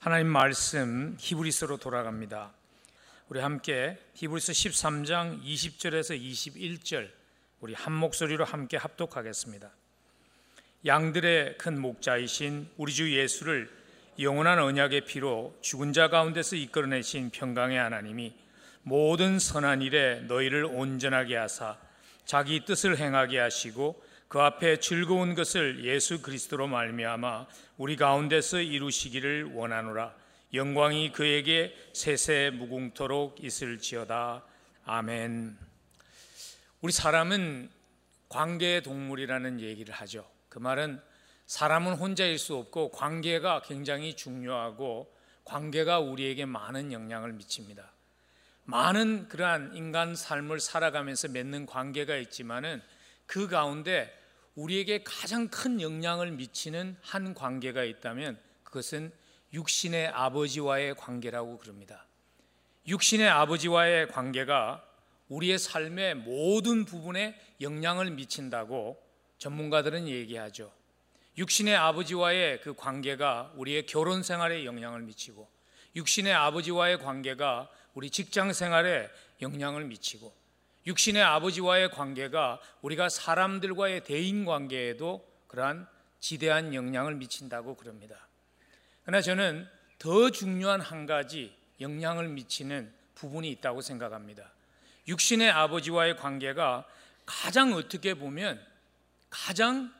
하나님 말씀 히브리서로 돌아갑니다. 우리 함께 히브리서 13장 20절에서 21절 우리 한 목소리로 함께 합독하겠습니다. 양들의 큰 목자이신 우리 주 예수를 영원한 언약의 피로 죽은 자 가운데서 이끌어내신 평강의 하나님이 모든 선한 일에 너희를 온전하게 하사 자기 뜻을 행하게 하시고 그 앞에 즐거운 것을 예수 그리스도로 말미암아 우리 가운데서 이루시기를 원하노라 영광이 그에게 세세 무궁토록 있을지어다 아멘. 우리 사람은 관계의 동물이라는 얘기를 하죠. 그 말은 사람은 혼자일 수 없고 관계가 굉장히 중요하고 관계가 우리에게 많은 영향을 미칩니다. 많은 그러한 인간 삶을 살아가면서 맺는 관계가 있지만은 그 가운데 우리에게 가장 큰 영향을 미치는 한 관계가 있다면 그것은 육신의 아버지와의 관계라고 그럽니다. 육신의 아버지와의 관계가 우리의 삶의 모든 부분에 영향을 미친다고 전문가들은 얘기하죠. 육신의 아버지와의 그 관계가 우리의 결혼 생활에 영향을 미치고 육신의 아버지와의 관계가 우리 직장 생활에 영향을 미치고 육신의 아버지와의 관계가 우리가 사람들과의 대인 관계에도 그러한 지대한 영향을 미친다고 그럽니다. 그러나 저는 더 중요한 한 가지 영향을 미치는 부분이 있다고 생각합니다. 육신의 아버지와의 관계가 가장 어떻게 보면 가장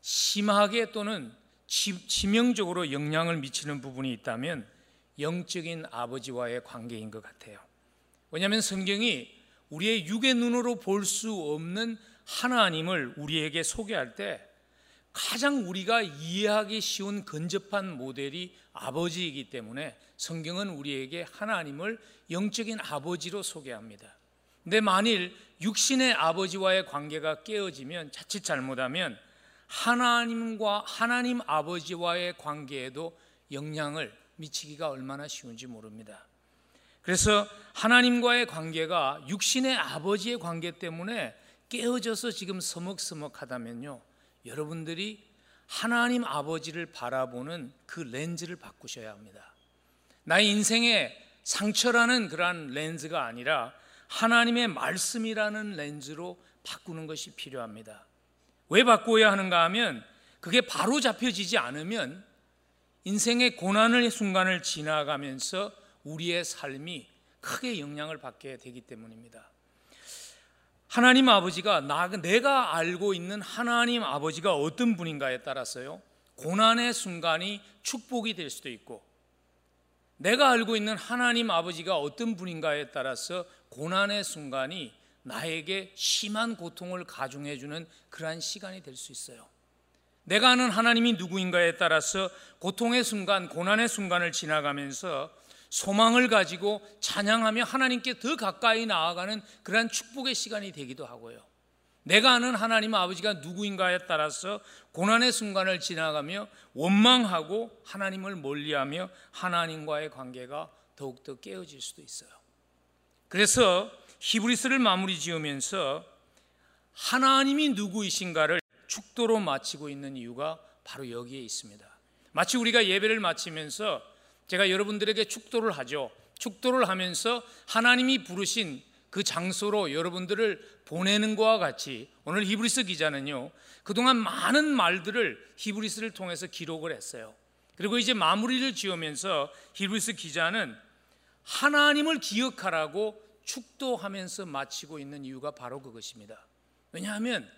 심하게 또는 치명적으로 영향을 미치는 부분이 있다면 영적인 아버지와의 관계인 것 같아요. 왜냐하면 성경이 우리의 육의 눈으로 볼 수 없는 하나님을 우리에게 소개할 때 가장 우리가 이해하기 쉬운 근접한 모델이 아버지이기 때문에 성경은 우리에게 하나님을 영적인 아버지로 소개합니다. 근데 만일 육신의 아버지와의 관계가 깨어지면 자칫 잘못하면 하나님과 하나님 아버지와의 관계에도 영향을 미치기가 얼마나 쉬운지 모릅니다. 그래서 하나님과의 관계가 육신의 아버지의 관계 때문에 깨어져서 지금 서먹서먹하다면요. 여러분들이 하나님 아버지를 바라보는 그 렌즈를 바꾸셔야 합니다. 나의 인생의 상처라는 그러한 렌즈가 아니라 하나님의 말씀이라는 렌즈로 바꾸는 것이 필요합니다. 왜 바꾸어야 하는가 하면 그게 바로 잡혀지지 않으면 인생의 고난의 순간을 지나가면서 우리의 삶이 크게 영향을 받게 되기 때문입니다. 하나님 아버지가 나, 내가 알고 있는 하나님 아버지가 어떤 분인가에 따라서요, 고난의 순간이 축복이 될 수도 있고, 내가 알고 있는 하나님 아버지가 어떤 분인가에 따라서 고난의 순간이 나에게 심한 고통을 가중해 주는 그러한 시간이 될 수 있어요. 내가 아는 하나님이 누구인가에 따라서 고통의 순간, 고난의 순간을 지나가면서 소망을 가지고 찬양하며 하나님께 더 가까이 나아가는 그러한 축복의 시간이 되기도 하고요. 내가 아는 하나님 아버지가 누구인가에 따라서 고난의 순간을 지나가며 원망하고 하나님을 멀리하며 하나님과의 관계가 더욱더 깨어질 수도 있어요. 그래서 히브리스를 마무리 지으면서 하나님이 누구이신가를 축도로 마치고 있는 이유가 바로 여기에 있습니다. 마치 우리가 예배를 마치면서 제가 여러분들에게 축도를 하죠. 축도를 하면서 하나님이 부르신 그 장소로 여러분들을 보내는 것과 같이 오늘 히브리스 기자는요. 그동안 많은 말들을 히브리스를 통해서 기록을 했어요. 그리고 이제 마무리를 지으면서 히브리스 기자는 하나님을 기억하라고 축도하면서 마치고 있는 이유가 바로 그것입니다. 왜냐하면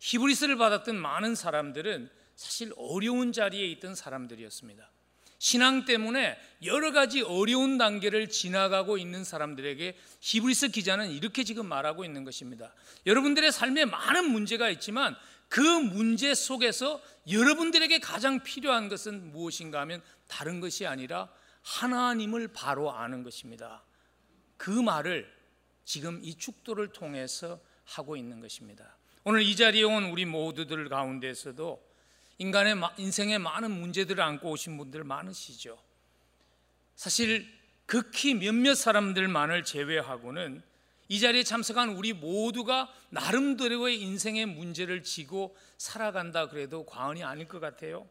히브리스를 받았던 많은 사람들은 사실 어려운 자리에 있던 사람들이었습니다. 신앙 때문에 여러 가지 어려운 단계를 지나가고 있는 사람들에게 히브리스 기자는 이렇게 지금 말하고 있는 것입니다. 여러분들의 삶에 많은 문제가 있지만 그 문제 속에서 여러분들에게 가장 필요한 것은 무엇인가 하면 다른 것이 아니라 하나님을 바로 아는 것입니다. 그 말을 지금 이 축도를 통해서 하고 있는 것입니다. 오늘 이 자리에 온 우리 모두들 가운데서도 인간의 인생에 많은 문제들을 안고 오신 분들 많으시죠. 사실 극히 몇몇 사람들만을 제외하고는 이 자리에 참석한 우리 모두가 나름대로의 인생의 문제를 지고 살아간다 그래도 과언이 아닐 것 같아요.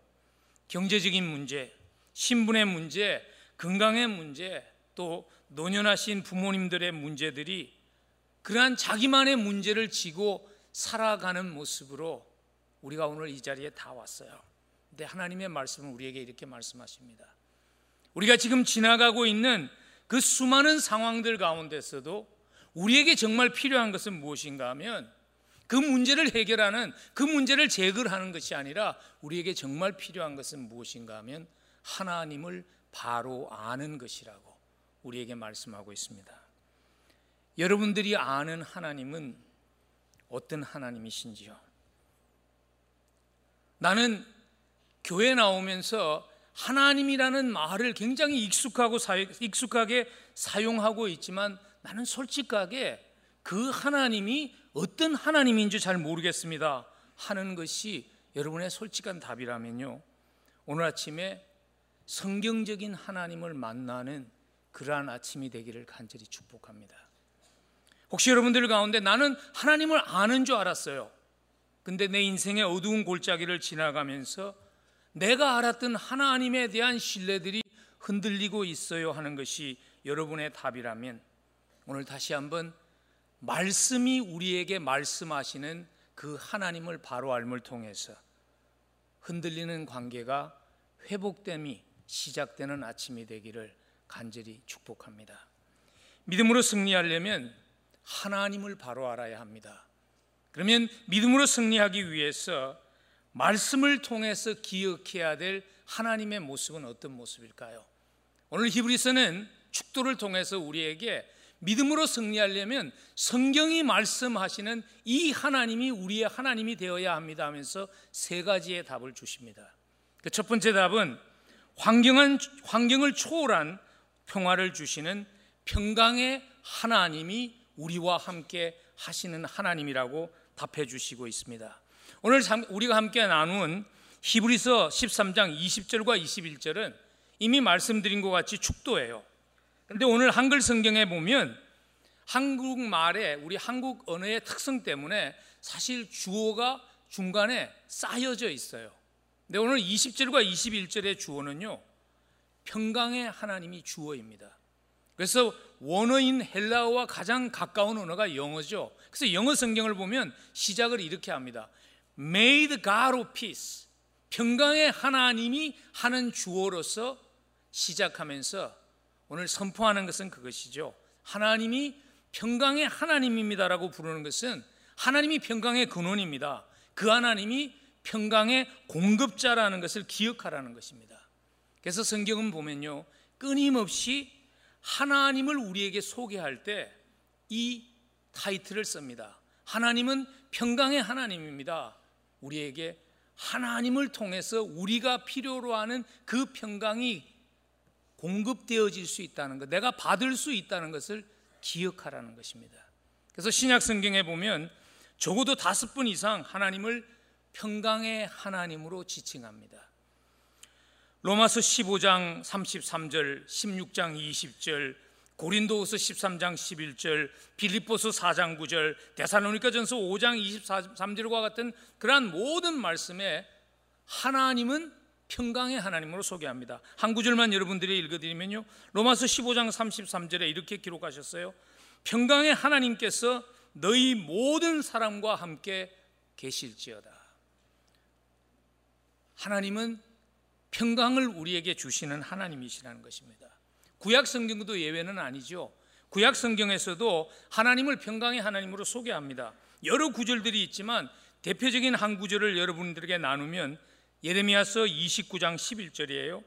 경제적인 문제, 신분의 문제, 건강의 문제, 또 노년하신 부모님들의 문제들이 그러한 자기만의 문제를 지고 살아가는 모습으로 우리가 오늘 이 자리에 다 왔어요. 근데 하나님의 말씀은 우리에게 이렇게 말씀하십니다. 우리가 지금 지나가고 있는 그 수많은 상황들 가운데서도 우리에게 정말 필요한 것은 무엇인가 하면 그 문제를 해결하는 그 문제를 제거하는 것이 아니라 우리에게 정말 필요한 것은 무엇인가 하면 하나님을 바로 아는 것이라고 우리에게 말씀하고 있습니다. 여러분들이 아는 하나님은 어떤 하나님이신지요? 나는 교회 나오면서 하나님이라는 말을 굉장히 익숙하고 익숙하게 사용하고 있지만 나는 솔직하게 그 하나님이 어떤 하나님인지 잘 모르겠습니다. 하는 것이 여러분의 솔직한 답이라면요. 오늘 아침에 성경적인 하나님을 만나는 그러한 아침이 되기를 간절히 축복합니다. 혹시 여러분들 가운데 나는 하나님을 아는 줄 알았어요. 근데 내 인생의 어두운 골짜기를 지나가면서 내가 알았던 하나님에 대한 신뢰들이 흔들리고 있어요 하는 것이 여러분의 답이라면 오늘 다시 한번 말씀이 우리에게 말씀하시는 그 하나님을 바로 알을 통해서 흔들리는 관계가 회복됨이 시작되는 아침이 되기를 간절히 축복합니다. 믿음으로 승리하려면 하나님을 바로 알아야 합니다. 그러면 믿음으로 승리하기 위해서 말씀을 통해서 기억해야 될 하나님의 모습은 어떤 모습일까요? 오늘 히브리서는 축도를 통해서 우리에게 믿음으로 승리하려면 성경이 말씀하시는 이 하나님이 우리의 하나님이 되어야 합니다 하면서 세 가지의 답을 주십니다. 그 첫 번째 답은 환경은, 환경을 초월한 평화를 주시는 평강의 하나님이 우리와 함께 하시는 하나님이라고 답해 주시고 있습니다. 오늘 우리가 함께 나눈 히브리서 13장 20절과 21절은 이미 말씀드린 것 같이 축도예요. 그런데 오늘 한글 성경에 보면 한국말에 우리 한국 언어의 특성 때문에 사실 주어가 중간에 쌓여져 있어요. 근데 오늘 20절과 21절의 주어는요. 평강의 하나님이 주어입니다. 그래서 원어인 헬라어와 가장 가까운 언어가 영어죠. 그래서 영어 성경을 보면 시작을 이렇게 합니다. May the God of peace. 평강의 하나님이 하는 주어로서 시작하면서 오늘 선포하는 것은 그것이죠. 하나님이 평강의 하나님입니다라고 부르는 것은 하나님이 평강의 근원입니다. 그 하나님이 평강의 공급자라는 것을 기억하라는 것입니다. 그래서 성경은 보면요. 끊임없이 하나님을 우리에게 소개할 때 이 타이틀을 씁니다. 하나님은 평강의 하나님입니다. 우리에게 하나님을 통해서 우리가 필요로 하는 그 평강이 공급되어질 수 있다는 것, 내가 받을 수 있다는 것을 기억하라는 것입니다. 그래서 신약 성경에 보면 적어도 다섯 번 이상 하나님을 평강의 하나님으로 지칭합니다. 로마서 15장 33절, 16장 20절, 고린도후서 13장 11절, 빌립보서 4장 9절, 데살로니가전서 5장 23절과 같은 그러한 모든 말씀에 하나님은 평강의 하나님으로 소개합니다. 한 구절만 여러분들이 읽어드리면요. 로마서 15장 33절에 이렇게 기록하셨어요. 평강의 하나님께서 너희 모든 사람과 함께 계실지어다. 하나님은 평강을 우리에게 주시는 하나님이시라는 것입니다. 구약 성경도 예외는 아니죠. 구약 성경에서도 하나님을 평강의 하나님으로 소개합니다. 여러 구절들이 있지만 대표적인 한 구절을 여러분들에게 나누면 예레미야서 29장 11절이에요.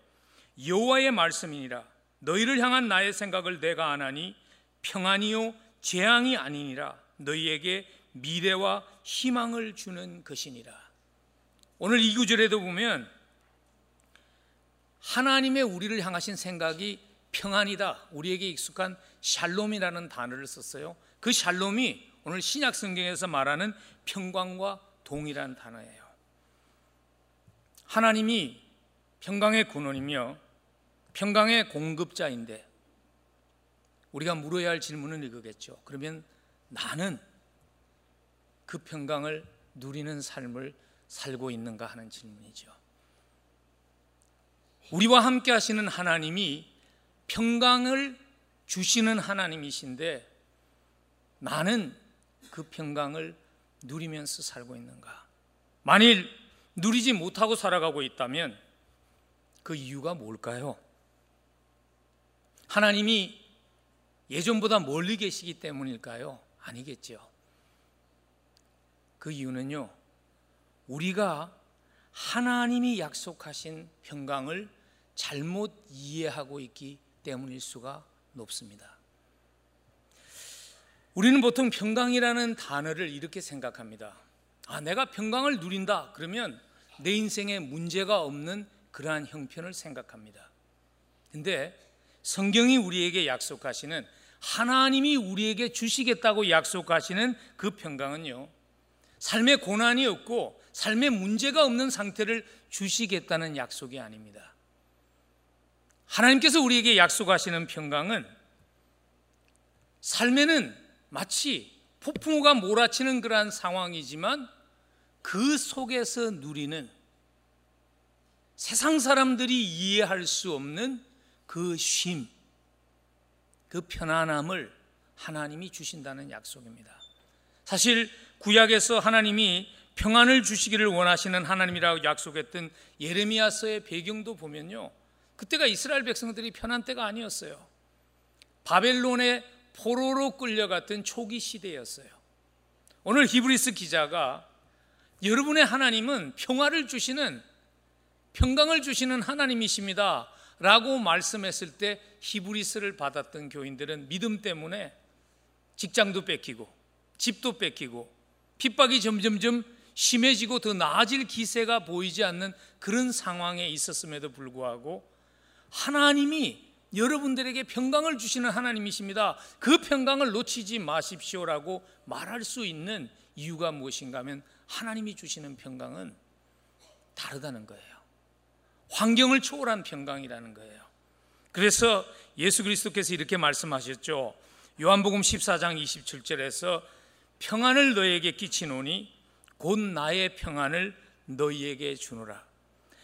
여호와의 말씀이니라 너희를 향한 나의 생각을 내가 아나니 평안이요 재앙이 아니니라 너희에게 미래와 희망을 주는 것이니라. 오늘 이 구절에도 보면 하나님의 우리를 향하신 생각이 평안이다. 우리에게 익숙한 샬롬이라는 단어를 썼어요. 그 샬롬이 오늘 신약 성경에서 말하는 평강과 동일한 단어예요. 하나님이 평강의 근원이며 평강의 공급자인데 우리가 물어야 할 질문은 이거겠죠. 그러면 나는 그 평강을 누리는 삶을 살고 있는가 하는 질문이죠. 우리와 함께 하시는 하나님이 평강을 주시는 하나님이신데 나는 그 평강을 누리면서 살고 있는가? 만일 누리지 못하고 살아가고 있다면 그 이유가 뭘까요? 하나님이 예전보다 멀리 계시기 때문일까요? 아니겠죠. 그 이유는요, 우리가 하나님이 약속하신 평강을 잘못 이해하고 있기 때문일 수가 높습니다. 우리는 보통 평강이라는 단어를 이렇게 생각합니다. 아, 내가 평강을 누린다. 그러면 내 인생에 문제가 없는 그러한 형편을 생각합니다. 근데 성경이 우리에게 약속하시는 하나님이 우리에게 주시겠다고 약속하시는 그 평강은요. 삶에 고난이 없고 삶에 문제가 없는 상태를 주시겠다는 약속이 아닙니다. 하나님께서 우리에게 약속하시는 평강은 삶에는 마치 폭풍우가 몰아치는 그러한 상황이지만 그 속에서 누리는 세상 사람들이 이해할 수 없는 그 쉼, 그 편안함을 하나님이 주신다는 약속입니다. 사실 구약에서 하나님이 평안을 주시기를 원하시는 하나님이라고 약속했던 예레미야서의 배경도 보면요. 그때가 이스라엘 백성들이 편한 때가 아니었어요. 바벨론의 포로로 끌려갔던 초기 시대였어요. 오늘 히브리스 기자가 여러분의 하나님은 평화를 주시는 평강을 주시는 하나님이십니다. 라고 말씀했을 때 히브리스를 받았던 교인들은 믿음 때문에 직장도 뺏기고 집도 뺏기고 핍박이 점점점 심해지고 더 나아질 기세가 보이지 않는 그런 상황에 있었음에도 불구하고 하나님이 여러분들에게 평강을 주시는 하나님이십니다. 그 평강을 놓치지 마십시오라고 말할 수 있는 이유가 무엇인가 하면 하나님이 주시는 평강은 다르다는 거예요. 환경을 초월한 평강이라는 거예요. 그래서 예수 그리스도께서 이렇게 말씀하셨죠. 요한복음 14장 27절에서 평안을 너에게 끼치노니 곧 나의 평안을 너희에게 주노라.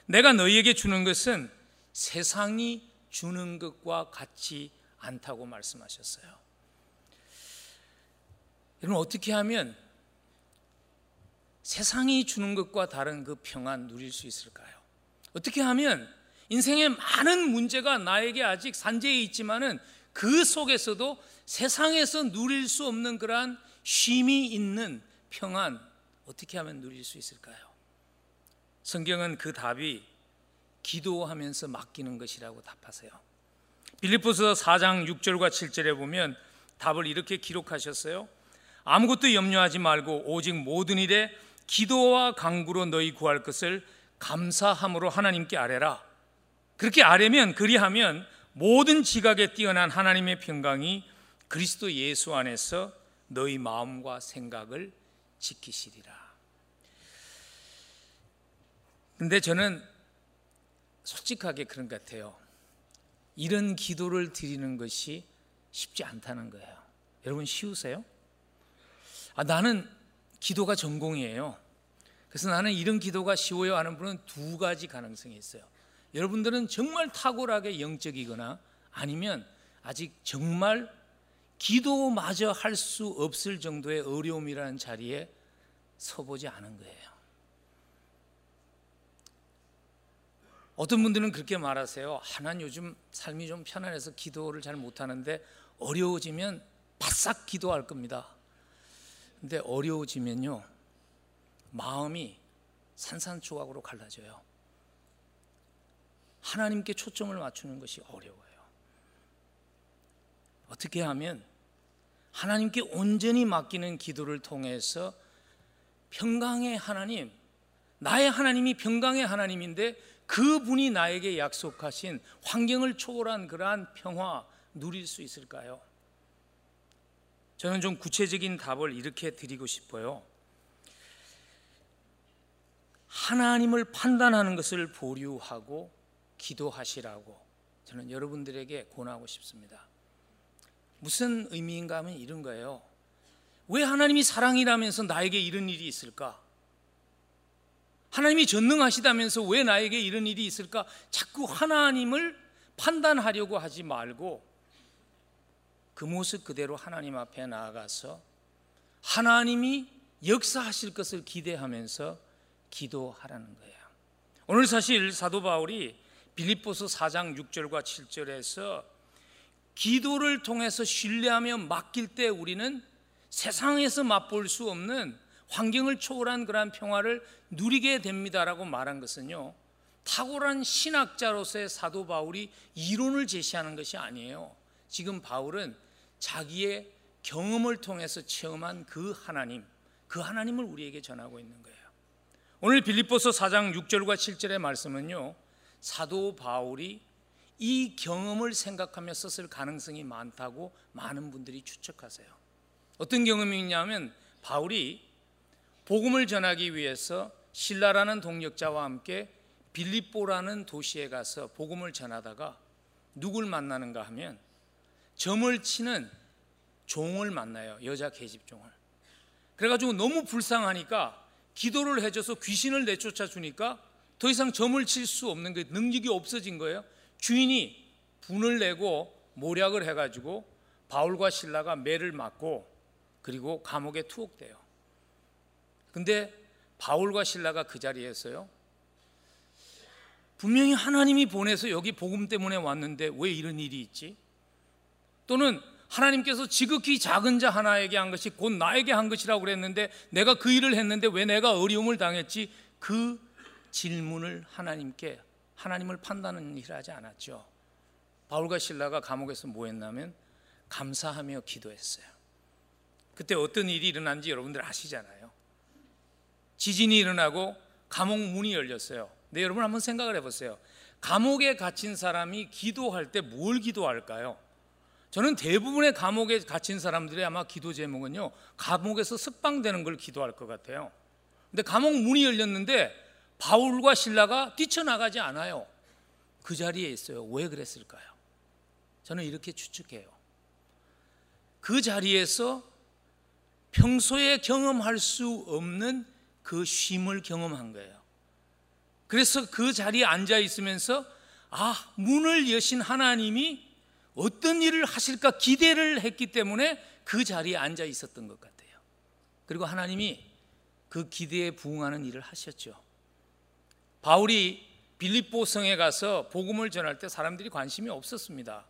내가 너희에게 주는 것은 세상이 주는 것과 같지 않다고 말씀하셨어요. 여러분 어떻게 하면 세상이 주는 것과 다른 그 평안 누릴 수 있을까요? 어떻게 하면 인생에 많은 문제가 나에게 아직 산재해 있지만은 그 속에서도 세상에서 누릴 수 없는 그러한 쉼이 있는 평안 어떻게 하면 누릴 수 있을까요? 성경은 그 답이 기도하면서 맡기는 것이라고 답하세요. 빌립보서 4장 6절과 7절에 보면 답을 이렇게 기록하셨어요. 아무것도 염려하지 말고 오직 모든 일에 기도와 간구로 너희 구할 것을 감사함으로 하나님께 아뢰라. 그렇게 아뢰면 그리하면 모든 지각에 뛰어난 하나님의 평강이 그리스도 예수 안에서 너희 마음과 생각을 지키시리라. 근데 저는 솔직하게 그런 것 같아요. 이런 기도를 드리는 것이 쉽지 않다는 거예요. 여러분 쉬우세요? 아, 나는 기도가 전공이에요. 그래서 나는 이런 기도가 쉬워요 하는 분은 두 가지 가능성이 있어요. 여러분들은 정말 탁월하게 영적이거나 아니면 아직 정말 기도마저 할 수 없을 정도의 어려움이라는 자리에 서보지 않은 거예요. 어떤 분들은 그렇게 말하세요. 하나는 요즘 삶이 좀 편안해서 기도를 잘 못하는데 어려워지면 바싹 기도할 겁니다. 근데 어려워지면요. 마음이 산산조각으로 갈라져요. 하나님께 초점을 맞추는 것이 어려워요. 어떻게 하면 하나님께 온전히 맡기는 기도를 통해서 평강의 하나님, 나의 하나님이 평강의 하나님인데 그분이 나에게 약속하신 환경을 초월한 그러한 평화 누릴 수 있을까요? 저는 좀 구체적인 답을 이렇게 드리고 싶어요. 하나님을 판단하는 것을 보류하고 기도하시라고 저는 여러분들에게 권하고 싶습니다. 무슨 의미인가 하면 이런 거예요. 왜 하나님이 사랑이라면서 나에게 이런 일이 있을까? 하나님이 전능하시다면서 왜 나에게 이런 일이 있을까? 자꾸 하나님을 판단하려고 하지 말고 그 모습 그대로 하나님 앞에 나아가서 하나님이 역사하실 것을 기대하면서 기도하라는 거예요. 오늘 사실 사도 바울이 빌립보서 4장 6절과 7절에서 기도를 통해서 신뢰하며 맡길 때 우리는 세상에서 맛볼 수 없는 환경을 초월한 그러한 평화를 누리게 됩니다라고 말한 것은요. 탁월한 신학자로서의 사도 바울이 이론을 제시하는 것이 아니에요. 지금 바울은 자기의 경험을 통해서 체험한 그 하나님, 그 하나님을 우리에게 전하고 있는 거예요. 오늘 빌립보서 4장 6절과 7절의 말씀은요. 사도 바울이 이 경험을 생각하며 썼을 가능성이 많다고 많은 분들이 추측하세요. 어떤 경험이 있냐면 바울이 복음을 전하기 위해서 신라라는 동역자와 함께 빌립보라는 도시에 가서 복음을 전하다가 누굴 만나는가 하면 점을 치는 종을 만나요. 여자 계집종을. 그래가지고 너무 불쌍하니까 기도를 해줘서 귀신을 내쫓아 주니까 더 이상 점을 칠 수 없는 그 능력이 없어진 거예요. 주인이 분을 내고 모략을 해가지고 바울과 신라가 매를 맞고 그리고 감옥에 투옥돼요. 근데 바울과 신라가 그 자리에서요. 분명히 하나님이 보내서 여기 복음 때문에 왔는데 왜 이런 일이 있지? 또는 하나님께서 지극히 작은 자 하나에게 한 것이 곧 나에게 한 것이라고 그랬는데 내가 그 일을 했는데 왜 내가 어려움을 당했지? 그 질문을 하나님께 하나님을 판단하는 일을 하지 않았죠. 바울과 신라가 감옥에서 뭐 했냐면 감사하며 기도했어요. 그때 어떤 일이 일어난지 여러분들 아시잖아요. 지진이 일어나고 감옥 문이 열렸어요. 네, 여러분 한번 생각을 해보세요. 감옥에 갇힌 사람이 기도할 때 뭘 기도할까요? 저는 대부분의 감옥에 갇힌 사람들의 아마 기도 제목은요, 감옥에서 석방되는 걸 기도할 것 같아요. 근데 감옥 문이 열렸는데 바울과 신라가 뛰쳐나가지 않아요. 그 자리에 있어요. 왜 그랬을까요? 저는 이렇게 추측해요. 그 자리에서 평소에 경험할 수 없는 그 쉼을 경험한 거예요. 그래서 그 자리에 앉아 있으면서 아, 문을 여신 하나님이 어떤 일을 하실까 기대를 했기 때문에 그 자리에 앉아 있었던 것 같아요. 그리고 하나님이 그 기대에 부응하는 일을 하셨죠. 바울이 빌립보 성에 가서 복음을 전할 때 사람들이 관심이 없었습니다.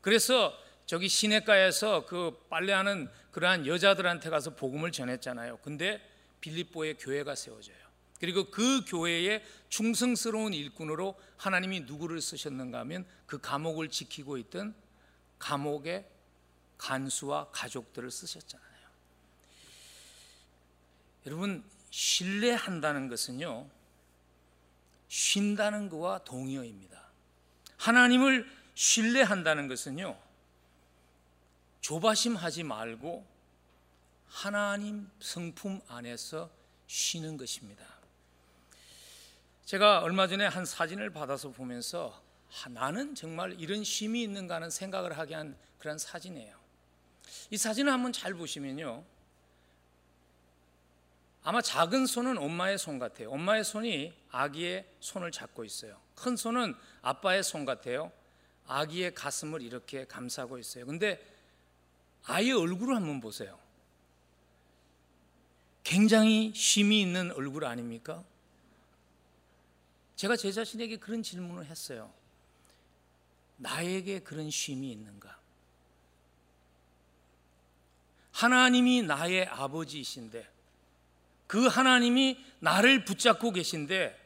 그래서 저기 시내가에서 그 빨래하는 그러한 여자들한테 가서 복음을 전했잖아요. 근데 빌립보에 교회가 세워져요. 그리고 그 교회의 충성스러운 일꾼으로 하나님이 누구를 쓰셨는가 하면 그 감옥을 지키고 있던 감옥의 간수와 가족들을 쓰셨잖아요. 여러분 신뢰한다는 것은요 쉰다는 것과 동의어입니다. 하나님을 신뢰한다는 것은요, 조바심하지 말고 하나님 성품 안에서 쉬는 것입니다. 제가 얼마 전에 한 사진을 받아서 보면서 아, 나는 정말 이런 쉼이 있는가 하는 생각을 하게 한 그런 사진이에요. 이 사진을 한번 잘 보시면요. 아마 작은 손은 엄마의 손 같아요. 엄마의 손이 아기의 손을 잡고 있어요. 큰 손은 아빠의 손 같아요. 아기의 가슴을 이렇게 감싸고 있어요. 근데 아이의 얼굴을 한번 보세요. 굉장히 쉼이 있는 얼굴 아닙니까? 제가 제 자신에게 그런 질문을 했어요. 나에게 그런 쉼이 있는가? 하나님이 나의 아버지이신데 그 하나님이 나를 붙잡고 계신데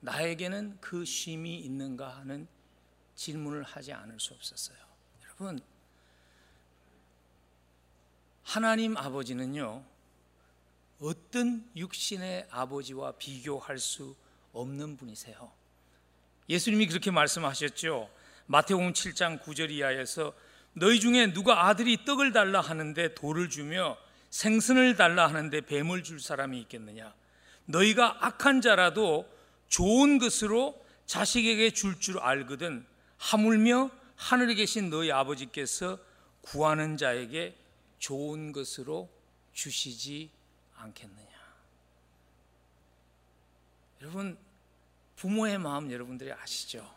나에게는 그 쉼이 있는가 하는 질문을 하지 않을 수 없었어요. 여러분, 하나님 아버지는요, 어떤 육신의 아버지와 비교할 수 없는 분이세요. 예수님이 그렇게 말씀하셨죠. 마태복음 7장 9절 이하에서 너희 중에 누가 아들이 떡을 달라 하는데 돌을 주며 생선을 달라 하는데 뱀을 줄 사람이 있겠느냐? 너희가 악한 자라도 좋은 것으로 자식에게 줄줄 알거든 하물며 하늘에 계신 너희 아버지께서 구하는 자에게 좋은 것으로 주시지 않겠느냐. 여러분 부모의 마음 여러분들이 아시죠?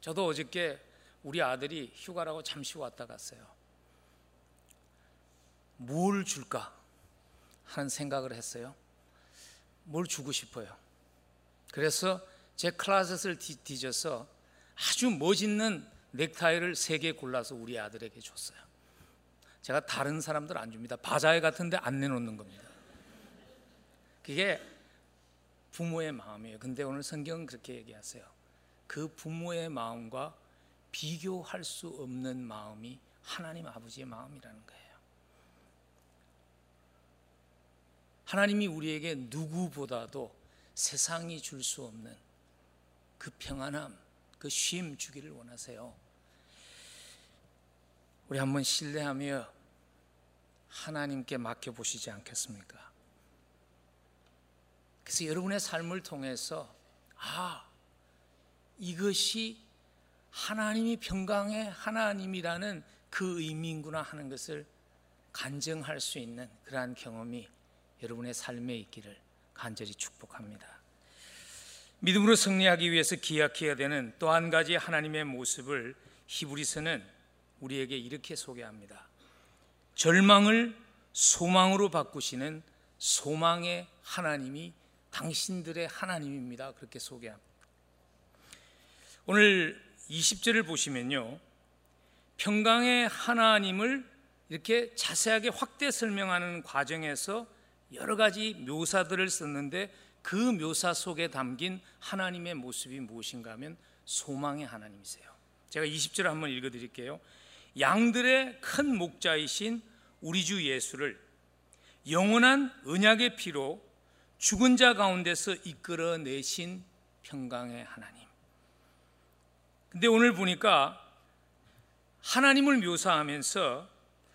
저도 어저께 우리 아들이 휴가라고 잠시 왔다 갔어요. 뭘 줄까 하는 생각을 했어요. 뭘 주고 싶어요. 그래서 제 클라셋을 뒤 져서 아주 멋있는 넥타이를 세 개 골라서 우리 아들에게 줬어요. 제가 다른 사람들 안 줍니다. 바자회 같은데 안 내놓는 겁니다. 그게 부모의 마음이에요. 근데 오늘 성경은 그렇게 얘기하세요. 그 부모의 마음과 비교할 수 없는 마음이 하나님 아버지의 마음이라는 거예요. 하나님이 우리에게 누구보다도 세상이 줄 수 없는 그 평안함, 그 쉼 주기를 원하세요. 우리 한번 신뢰하며 하나님께 맡겨 보시지 않겠습니까? 그래서 여러분의 삶을 통해서 아 이것이 하나님이 평강의 하나님이라는 그 의미구나 하는 것을 간증할 수 있는 그러한 경험이 여러분의 삶에 있기를 간절히 축복합니다. 믿음으로 승리하기 위해서 기약해야 되는 또 한 가지 하나님의 모습을 히브리서는 우리에게 이렇게 소개합니다. 절망을 소망으로 바꾸시는 소망의 하나님이 당신들의 하나님입니다. 그렇게 소개합니다. 오늘 20절을 보시면요. 평강의 하나님을 이렇게 자세하게 확대 설명하는 과정에서 여러 가지 묘사들을 썼는데 그 묘사 속에 담긴 하나님의 모습이 무엇인가 하면 소망의 하나님이세요. 제가 20절 한번 읽어 드릴게요. 양들의 큰 목자이신 우리 주 예수를 영원한 언약의 피로 죽은 자 가운데서 이끌어 내신 평강의 하나님. 근데 오늘 보니까 하나님을 묘사하면서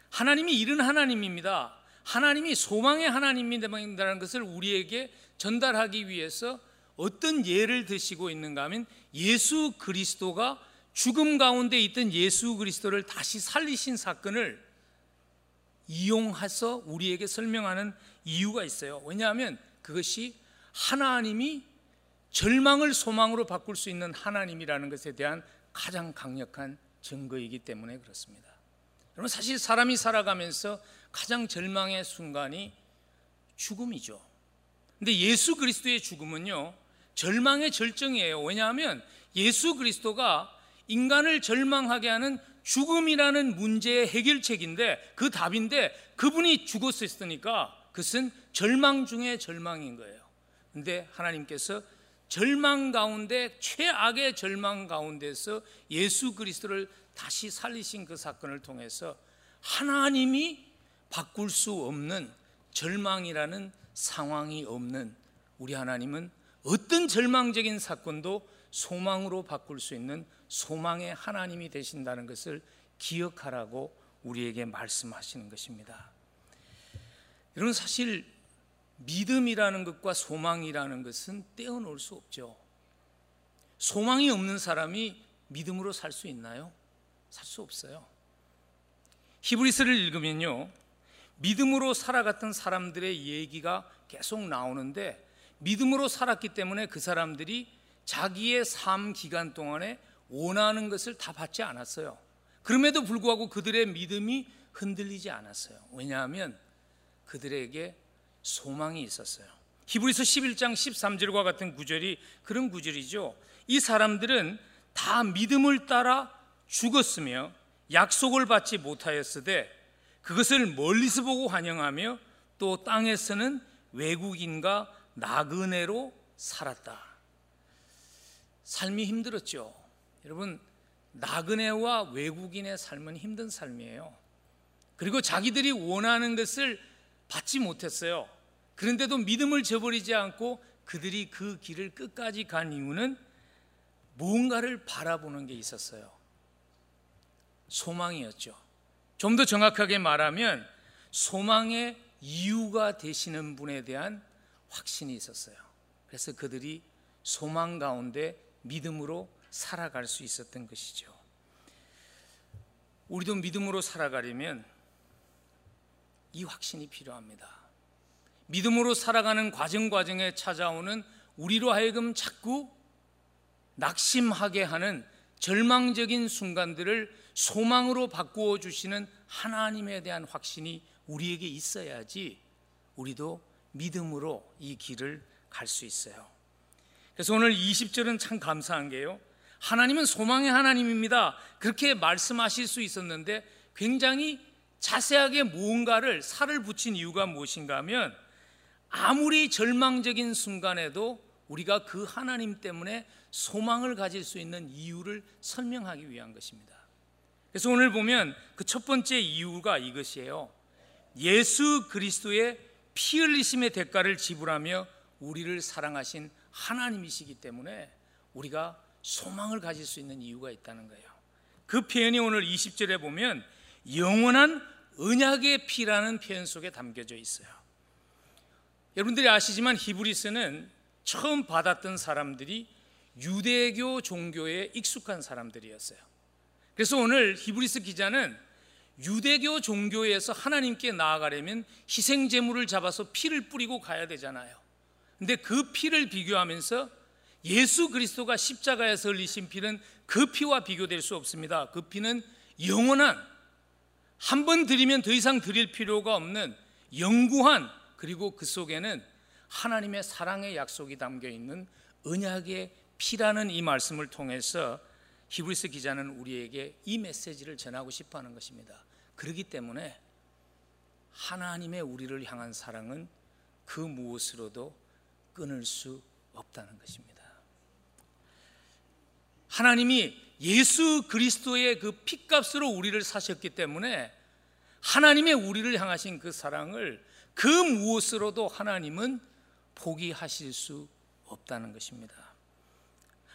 하나님이 이런 하나님입니다. 하나님이 소망의 하나님이라는 것을 우리에게 전달하기 위해서 어떤 예를 드시고 있는가 하면 예수 그리스도가 죽음 가운데 있던 예수 그리스도를 다시 살리신 사건을 이용해서 우리에게 설명하는 이유가 있어요. 왜냐하면 그것이 하나님이 절망을 소망으로 바꿀 수 있는 하나님이라는 것에 대한 가장 강력한 증거이기 때문에 그렇습니다. 여러분 사실 사람이 살아가면서 가장 절망의 순간이 죽음이죠. 근데 예수 그리스도의 죽음은요, 절망의 절정이에요. 왜냐하면 예수 그리스도가 인간을 절망하게 하는 죽음이라는 문제의 해결책인데 그 답인데 그분이 죽었었으니까 그것은 절망 중의 절망인 거예요. 근데 하나님께서 절망 가운데 최악의 절망 가운데서 예수 그리스도를 다시 살리신 그 사건을 통해서 하나님이 바꿀 수 없는 절망이라는 상황이 없는 우리 하나님은 어떤 절망적인 사건도 소망으로 바꿀 수 있는 소망의 하나님이 되신다는 것을 기억하라고 우리에게 말씀하시는 것입니다. 여러분 사실 믿음이라는 것과 소망이라는 것은 떼어놓을 수 없죠. 소망이 없는 사람이 믿음으로 살 수 있나요? 살 수 없어요. 히브리스를 읽으면요. 믿음으로 살아갔던 사람들의 얘기가 계속 나오는데 믿음으로 살았기 때문에 그 사람들이 자기의 삶 기간 동안에 원하는 것을 다 받지 않았어요. 그럼에도 불구하고 그들의 믿음이 흔들리지 않았어요. 왜냐하면 그들에게 소망이 있었어요. 히브리서 11장 13절과 같은 구절이 그런 구절이죠. 이 사람들은 다 믿음을 따라 죽었으며 약속을 받지 못하였으되 그것을 멀리서 보고 환영하며 또 땅에서는 외국인과 나그네로 살았다. 삶이 힘들었죠. 여러분, 나그네와 외국인의 삶은 힘든 삶이에요. 그리고 자기들이 원하는 것을 받지 못했어요. 그런데도 믿음을 저버리지 않고 그들이 그 길을 끝까지 간 이유는 무언가를 바라보는 게 있었어요. 소망이었죠. 좀 더 정확하게 말하면 소망의 이유가 되시는 분에 대한 확신이 있었어요. 그래서 그들이 소망 가운데 믿음으로 살아갈 수 있었던 것이죠. 우리도 믿음으로 살아가려면 이 확신이 필요합니다. 믿음으로 살아가는 과정 과정에 찾아오는 우리로 하여금 자꾸 낙심하게 하는 절망적인 순간들을 소망으로 바꾸어 주시는 하나님에 대한 확신이 우리에게 있어야지 우리도 믿음으로 이 길을 갈 수 있어요. 그래서 오늘 20절은 참 감사한 게요. 하나님은 소망의 하나님입니다. 그렇게 말씀하실 수 있었는데 굉장히 자세하게 무언가를 살을 붙인 이유가 무엇인가 하면 아무리 절망적인 순간에도 우리가 그 하나님 때문에 소망을 가질 수 있는 이유를 설명하기 위한 것입니다. 그래서 오늘 보면 그 첫 번째 이유가 이것이에요. 예수 그리스도의 피 흘리심의 대가를 지불하며 우리를 사랑하신 하나님이시기 때문에 우리가 소망을 가질 수 있는 이유가 있다는 거예요. 그 표현이 오늘 20절에 보면 영원한 언약의 피라는 표현 속에 담겨져 있어요. 여러분들이 아시지만 히브리스는 처음 받았던 사람들이 유대교 종교에 익숙한 사람들이었어요. 그래서 오늘 히브리스 기자는 유대교 종교에서 하나님께 나아가려면 희생 제물을 잡아서 피를 뿌리고 가야 되잖아요. 근데 그 피를 비교하면서 예수 그리스도가 십자가에서 흘리신 피는 그 피와 비교될 수 없습니다. 그 피는 영원한 한 번 드리면 더 이상 드릴 필요가 없는 영구한 그리고 그 속에는 하나님의 사랑의 약속이 담겨 있는 언약의 피라는 이 말씀을 통해서 히브리스 기자는 우리에게 이 메시지를 전하고 싶어 하는 것입니다. 그렇기 때문에 하나님의 우리를 향한 사랑은 그 무엇으로도 끊을 수 없다는 것입니다. 하나님이 예수 그리스도의 그 핏값으로 우리를 사셨기 때문에 하나님의 우리를 향하신 그 사랑을 그 무엇으로도 하나님은 포기하실 수 없다는 것입니다.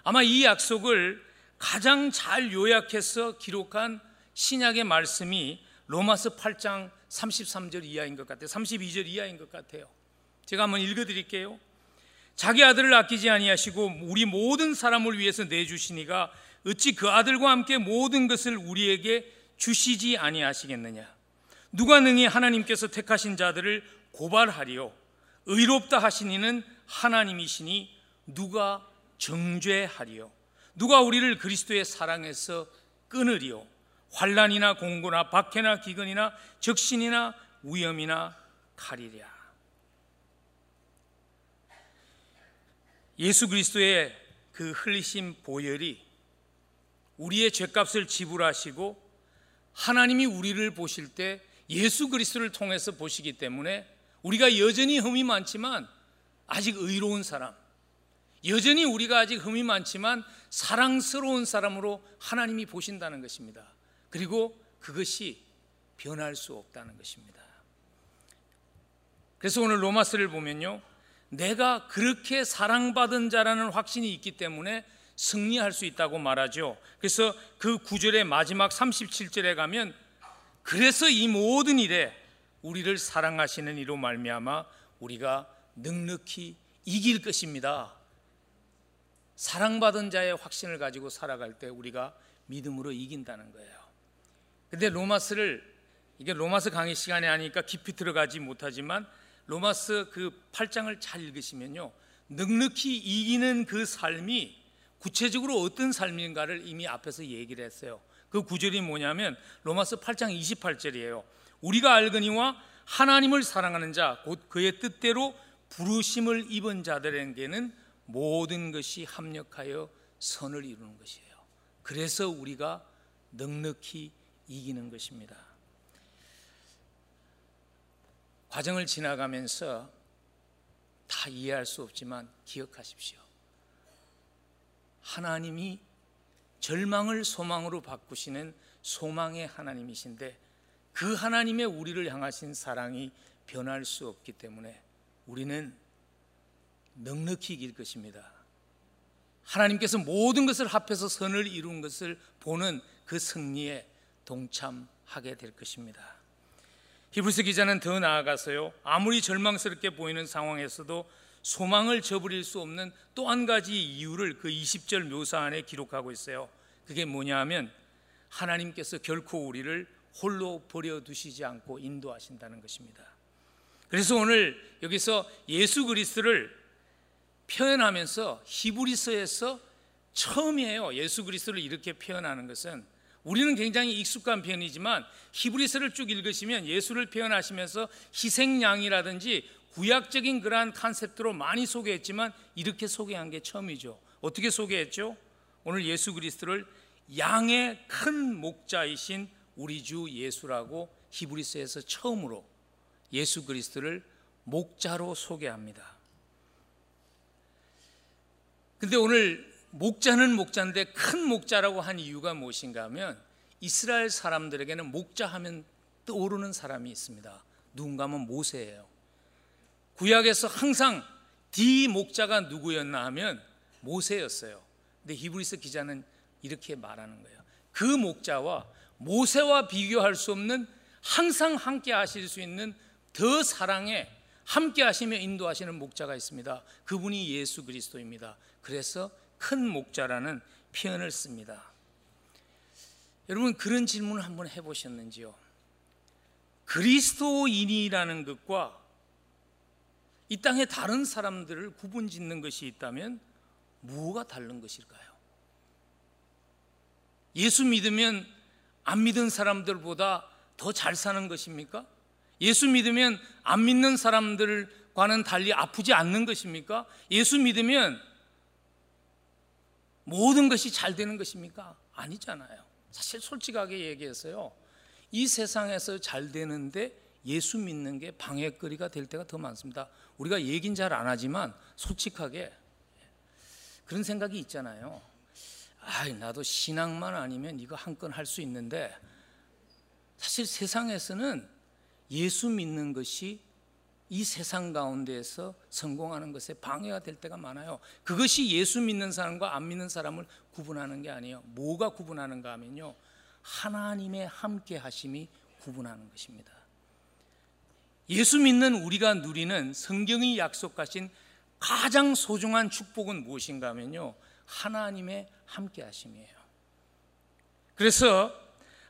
아마 이 약속을 가장 잘 요약해서 기록한 신약의 말씀이 로마서 8장 33절 이하인 것 같아요. 32절 이하인 것 같아요. 제가 한번 읽어 드릴게요. 자기 아들을 아끼지 아니하시고 우리 모든 사람을 위해서 내주시니가 어찌 그 아들과 함께 모든 것을 우리에게 주시지 아니하시겠느냐? 누가 능히 하나님께서 택하신 자들을 고발하리요? 의롭다 하시니는 하나님이시니 누가 정죄하리요? 누가 우리를 그리스도의 사랑에서 끊으리요? 환란이나 공고나 박해나 기근이나 적신이나 위험이나 칼이랴 예수 그리스도의 그 흘리신 보혈이 우리의 죄값을 지불하시고 하나님이 우리를 보실 때 예수 그리스도를 통해서 보시기 때문에 우리가 여전히 흠이 많지만 아직 의로운 사람, 여전히 우리가 아직 흠이 많지만 사랑스러운 사람으로 하나님이 보신다는 것입니다. 그리고 그것이 변할 수 없다는 것입니다. 그래서 오늘 로마스를 보면요. 내가 그렇게 사랑받은 자라는 확신이 있기 때문에 승리할 수 있다고 말하죠. 그래서 그 구절의 마지막 37절에 가면 그래서 이 모든 일에 우리를 사랑하시는 이로 말미암아 우리가 넉넉히 이길 것입니다. 사랑받은 자의 확신을 가지고 살아갈 때 우리가 믿음으로 이긴다는 거예요. 근데 로마스를 이게 로마스 강의 시간에 하니까 깊이 들어가지 못하지만 로마스 그 8장을 잘 읽으시면요. 넉넉히 이기는 그 삶이 구체적으로 어떤 삶인가를 이미 앞에서 얘기를 했어요. 그 구절이 뭐냐면 로마서 8장 28절이에요. 우리가 알거니와 하나님을 사랑하는 자 곧 그의 뜻대로 부르심을 입은 자들에게는 모든 것이 합력하여 선을 이루는 것이에요. 그래서 우리가 넉넉히 이기는 것입니다. 과정을 지나가면서 다 이해할 수 없지만 기억하십시오. 하나님이 절망을 소망으로 바꾸시는 소망의 하나님이신데 그 하나님의 우리를 향하신 사랑이 변할 수 없기 때문에 우리는 넉넉히 이길 것입니다. 하나님께서 모든 것을 합해서 선을 이룬 것을 보는 그 승리에 동참하게 될 것입니다. 히브리스 기자는 더 나아가서요. 아무리 절망스럽게 보이는 상황에서도 소망을 저버릴 수 없는 또 한 가지 이유를 그 20절 묘사 안에 기록하고 있어요. 그게 뭐냐 하면 하나님께서 결코 우리를 홀로 버려 두시지 않고 인도하신다는 것입니다. 그래서 오늘 여기서 예수 그리스도를 표현하면서 히브리서에서 처음이에요. 예수 그리스도를 이렇게 표현하는 것은 우리는 굉장히 익숙한 표현이지만 히브리서를 쭉 읽으시면 예수를 표현하시면서 희생양이라든지 구약적인 그러한 컨셉트로 많이 소개했지만 이렇게 소개한 게 처음이죠. 어떻게 소개했죠? 오늘 예수 그리스도를 양의 큰 목자이신 우리 주 예수라고 히브리서에서 처음으로 예수 그리스도를 목자로 소개합니다. 근데 오늘 목자는 목자인데 큰 목자라고 한 이유가 무엇인가 하면 이스라엘 사람들에게는 목자 하면 떠오르는 사람이 있습니다. 누군가 하면 모세예요. 구약에서 항상 디 목자가 누구였나 하면 모세였어요. 근데 히브리서 기자는 이렇게 말하는 거예요. 그 목자와 모세와 비교할 수 없는 항상 함께 하실 수 있는 더 사랑에 함께 하시며 인도하시는 목자가 있습니다. 그분이 예수 그리스도입니다. 그래서 큰 목자라는 표현을 씁니다. 여러분 그런 질문을 한번 해보셨는지요? 그리스도인이라는 것과 이 땅의 다른 사람들을 구분 짓는 것이 있다면 뭐가 다른 것일까요? 예수 믿으면 안 믿은 사람들보다 더 잘 사는 것입니까? 예수 믿으면 안 믿는 사람들과는 달리 아프지 않는 것입니까? 예수 믿으면 모든 것이 잘 되는 것입니까? 아니잖아요. 사실 솔직하게 얘기해서요. 이 세상에서 잘 되는데 예수 믿는 게 방해거리가 될 때가 더 많습니다. 우리가 얘긴 잘 안 하지만 솔직하게 그런 생각이 있잖아요. 아, 나도 신앙만 아니면 이거 한 건 할 수 있는데 사실 세상에서는 예수 믿는 것이 이 세상 가운데에서 성공하는 것에 방해가 될 때가 많아요. 그것이 예수 믿는 사람과 안 믿는 사람을 구분하는 게 아니에요. 뭐가 구분하는가 하면요. 하나님의 함께 하심이 구분하는 것입니다. 예수 믿는 우리가 누리는 성경이 약속하신 가장 소중한 축복은 무엇인가 하면요. 하나님의 함께 하심이에요. 그래서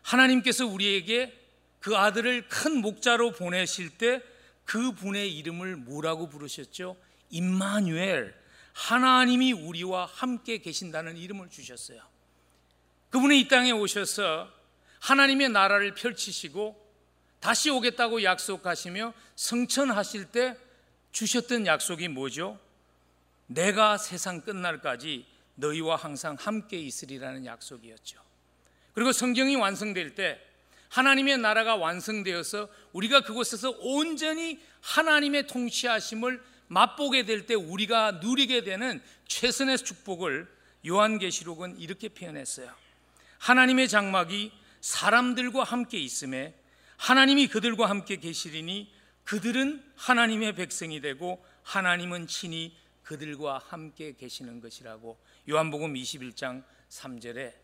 하나님께서 우리에게 그 아들을 큰 목자로 보내실 때 그 분의 이름을 뭐라고 부르셨죠? 임마누엘 하나님이 우리와 함께 계신다는 이름을 주셨어요. 그분이 이 땅에 오셔서 하나님의 나라를 펼치시고 다시 오겠다고 약속하시며 성천하실 때 주셨던 약속이 뭐죠? 내가 세상 끝날까지 너희와 항상 함께 있으리라는 약속이었죠. 그리고 성경이 완성될 때 하나님의 나라가 완성되어서 우리가 그곳에서 온전히 하나님의 통치하심을 맛보게 될 때 우리가 누리게 되는 최선의 축복을 요한계시록은 이렇게 표현했어요. 하나님의 장막이 사람들과 함께 있음에 하나님이 그들과 함께 계시리니 그들은 하나님의 백성이 되고 하나님은 친히 그들과 함께 계시는 것이라고 요한복음 21장 3절에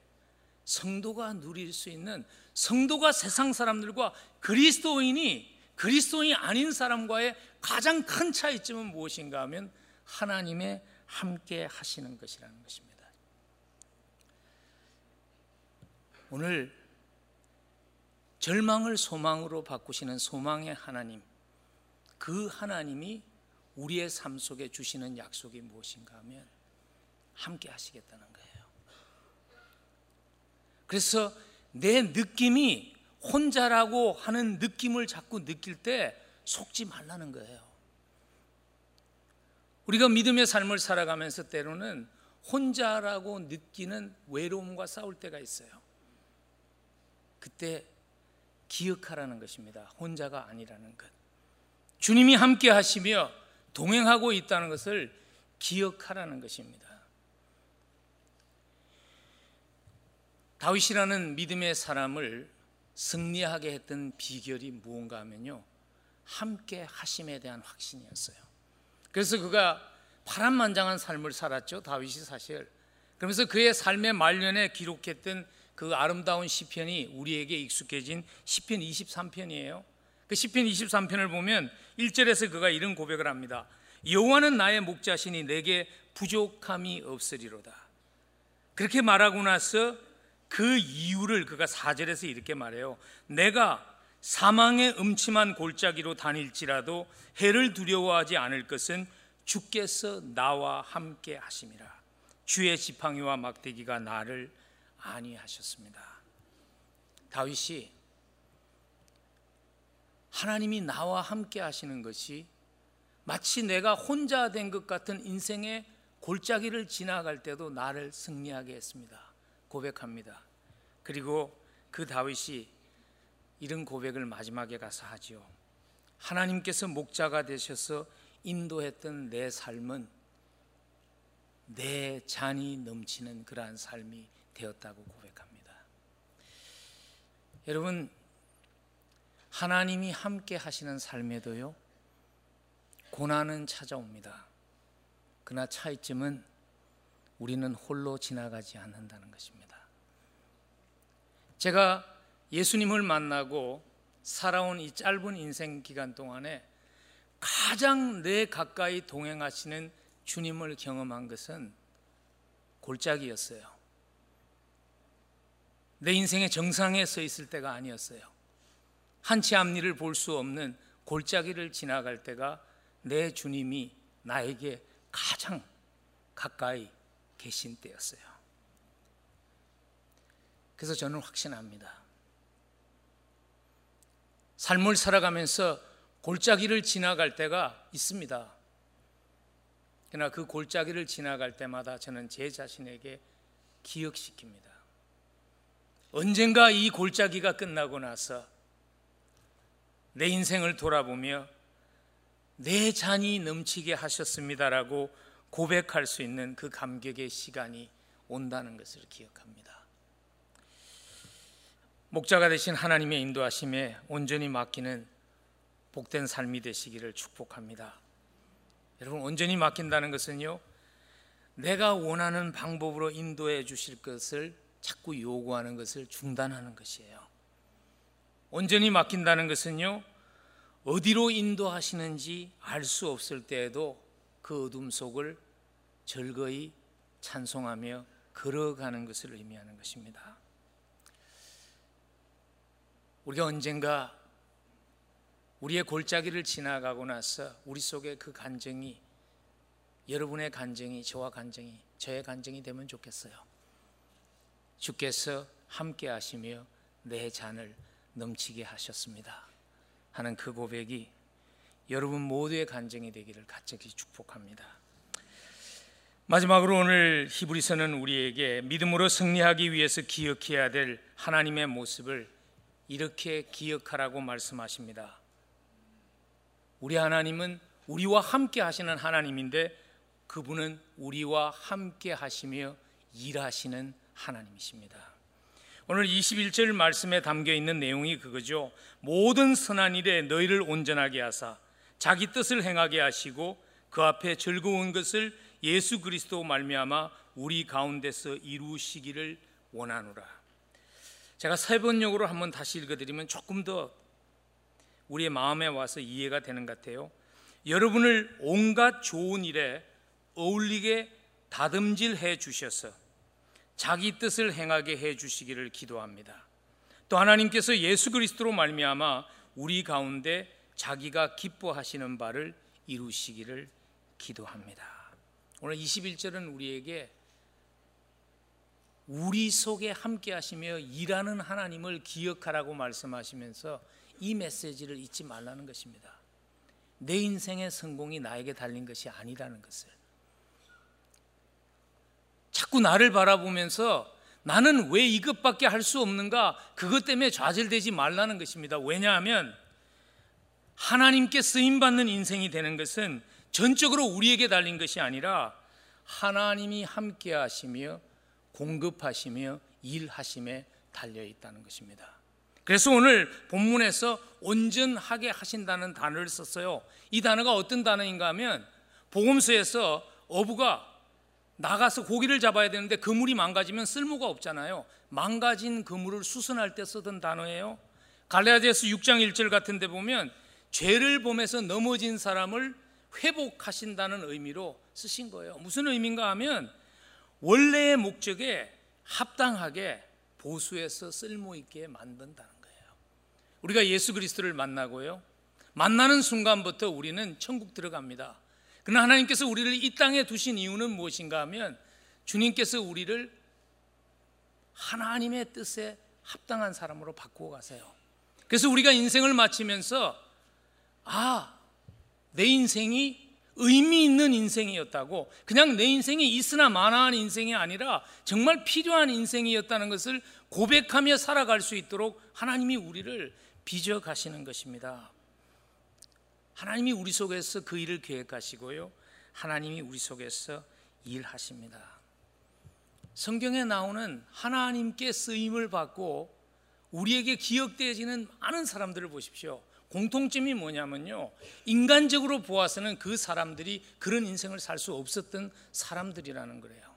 성도가 누릴 수 있는 성도가 세상 사람들과 그리스도인이 그리스도인이 아닌 사람과의 가장 큰 차이점은 무엇인가 하면 하나님의 함께 하시는 것이라는 것입니다. 오늘 절망을 소망으로 바꾸시는 소망의 하나님, 그 하나님이 우리의 삶 속에 주시는 약속이 무엇인가 하면 함께 하시겠다는 거예요. 그래서 내 느낌이 혼자라고 하는 느낌을 자꾸 느낄 때 속지 말라는 거예요. 우리가 믿음의 삶을 살아가면서 때로는 혼자라고 느끼는 외로움과 싸울 때가 있어요. 그때 기억하라는 것입니다. 혼자가 아니라는 것. 주님이 함께 하시며 동행하고 있다는 것을 기억하라는 것입니다. 다윗이라는 믿음의 사람을 승리하게 했던 비결이 무언가 하면요. 함께 하심에 대한 확신이었어요. 그래서 그가 파란만장한 삶을 살았죠. 다윗이 사실. 그러면서 그의 삶의 말년에 기록했던 그 아름다운 시편이 우리에게 익숙해진 시편 23편이에요. 그 시편 23편을 보면 1절에서 그가 이런 고백을 합니다. 여호와는 나의 목자시니 내게 부족함이 없으리로다. 그렇게 말하고 나서 그 이유를 그가 4절에서 이렇게 말해요. 내가 사망의 음침한 골짜기로 다닐지라도 해를 두려워하지 않을 것은 주께서 나와 함께 하심이라 주의 지팡이와 막대기가 나를 안위하셨습니다. 다윗이 하나님이 나와 함께 하시는 것이 마치 내가 혼자 된 것 같은 인생의 골짜기를 지나갈 때도 나를 승리하게 했습니다. 고백합니다. 그리고 그 다윗이 이런 고백을 마지막에 가서 하지요. 하나님께서 목자가 되셔서 인도했던 내 삶은 내 잔이 넘치는 그러한 삶이 되었다고 고백합니다. 여러분, 하나님이 함께 하시는 삶에도요, 고난은 찾아옵니다. 그러나 차이점은 우리는 홀로 지나가지 않는다는 것입니다. 제가 예수님을 만나고 살아온 이 짧은 인생 기간 동안에 가장 내 가까이 동행하시는 주님을 경험한 것은 골짜기였어요. 내 인생의 정상에 서 있을 때가 아니었어요. 한치 앞니를 볼 수 없는 골짜기를 지나갈 때가 내 주님이 나에게 가장 가까이 계신 때였어요. 그래서 저는 확신합니다. 삶을 살아가면서 골짜기를 지나갈 때가 있습니다. 그러나 그 골짜기를 지나갈 때마다 저는 제 자신에게 기억시킵니다. 언젠가 이 골짜기가 끝나고 나서 내 인생을 돌아보며 내 잔이 넘치게 하셨습니다라고 고백할 수 있는 그 감격의 시간이 온다는 것을 기억합니다. 목자가 되신 하나님의 인도하심에 온전히 맡기는 복된 삶이 되시기를 축복합니다. 여러분 온전히 맡긴다는 것은요. 내가 원하는 방법으로 인도해 주실 것을 자꾸 요구하는 것을 중단하는 것이에요. 온전히 맡긴다는 것은요. 어디로 인도하시는지 알 수 없을 때에도 그 어둠 속을 즐거이 찬송하며 걸어가는 것을 의미하는 것입니다. 우리가 언젠가 우리의 골짜기를 지나가고 나서 우리 속에 그 간증이 여러분의 간증이 저와 간증이 저의 간증이 되면 좋겠어요. 주께서 함께 하시며 내 잔을 넘치게 하셨습니다. 하는 그 고백이 여러분 모두의 간증이 되기를 갑자기 축복합니다. 마지막으로 오늘 히브리서는 우리에게 믿음으로 승리하기 위해서 기억해야 될 하나님의 모습을 이렇게 기억하라고 말씀하십니다. 우리 하나님은 우리와 함께 하시는 하나님인데 그분은 우리와 함께 하시며 일하시는 하나님이십니다. 오늘 21절 말씀에 담겨 있는 내용이 그거죠. 모든 선한 일에 너희를 온전하게 하사 자기 뜻을 행하게 하시고 그 앞에 즐거운 것을 예수 그리스도 말미암아 우리 가운데서 이루시기를 원하노라. 제가 세 번역으로 한번 다시 읽어드리면 조금 더 우리의 마음에 와서 이해가 되는 것 같아요. 여러분을 온갖 좋은 일에 어울리게 다듬질해 주셔서 자기 뜻을 행하게 해 주시기를 기도합니다. 또 하나님께서 예수 그리스도로 말미암아 우리 가운데 자기가 기뻐하시는 바를 이루시기를 기도합니다. 오늘 21절은 우리에게 우리 속에 함께 하시며 일하는 하나님을 기억하라고 말씀하시면서 이 메시지를 잊지 말라는 것입니다. 내 인생의 성공이 나에게 달린 것이 아니라는 것을. 자꾸 나를 바라보면서 나는 왜 이것밖에 할 수 없는가? 그것 때문에 좌절되지 말라는 것입니다. 왜냐하면 하나님께 쓰임 받는 인생이 되는 것은 전적으로 우리에게 달린 것이 아니라 하나님이 함께 하시며 공급하시며 일하심에 달려 있다는 것입니다. 그래서 오늘 본문에서 온전하게 하신다는 단어를 썼어요. 이 단어가 어떤 단어인가 하면 복음서에서 어부가 나가서 고기를 잡아야 되는데 그물이 망가지면 쓸모가 없잖아요. 망가진 그물을 수선할 때 쓰던 단어예요. 갈라디아서 6장 1절 같은 데 보면 죄를 범해서 넘어진 사람을 회복하신다는 의미로 쓰신 거예요. 무슨 의미인가 하면 원래의 목적에 합당하게 보수해서 쓸모 있게 만든다는 거예요. 우리가 예수 그리스도를 만나고요. 만나는 순간부터 우리는 천국 들어갑니다. 그러나 하나님께서 우리를 이 땅에 두신 이유는 무엇인가 하면 주님께서 우리를 하나님의 뜻에 합당한 사람으로 바꾸어 가세요. 그래서 우리가 인생을 마치면서 아, 내 인생이 의미 있는 인생이었다고 그냥 내 인생이 있으나 마나한 인생이 아니라 정말 필요한 인생이었다는 것을 고백하며 살아갈 수 있도록 하나님이 우리를 빚어 가시는 것입니다. 하나님이 우리 속에서 그 일을 계획하시고요. 하나님이 우리 속에서 일하십니다. 성경에 나오는 하나님께 쓰임을 받고 우리에게 기억되어지는 많은 사람들을 보십시오. 공통점이 뭐냐면요. 인간적으로 보아서는 그 사람들이 그런 인생을 살 수 없었던 사람들이라는 거예요.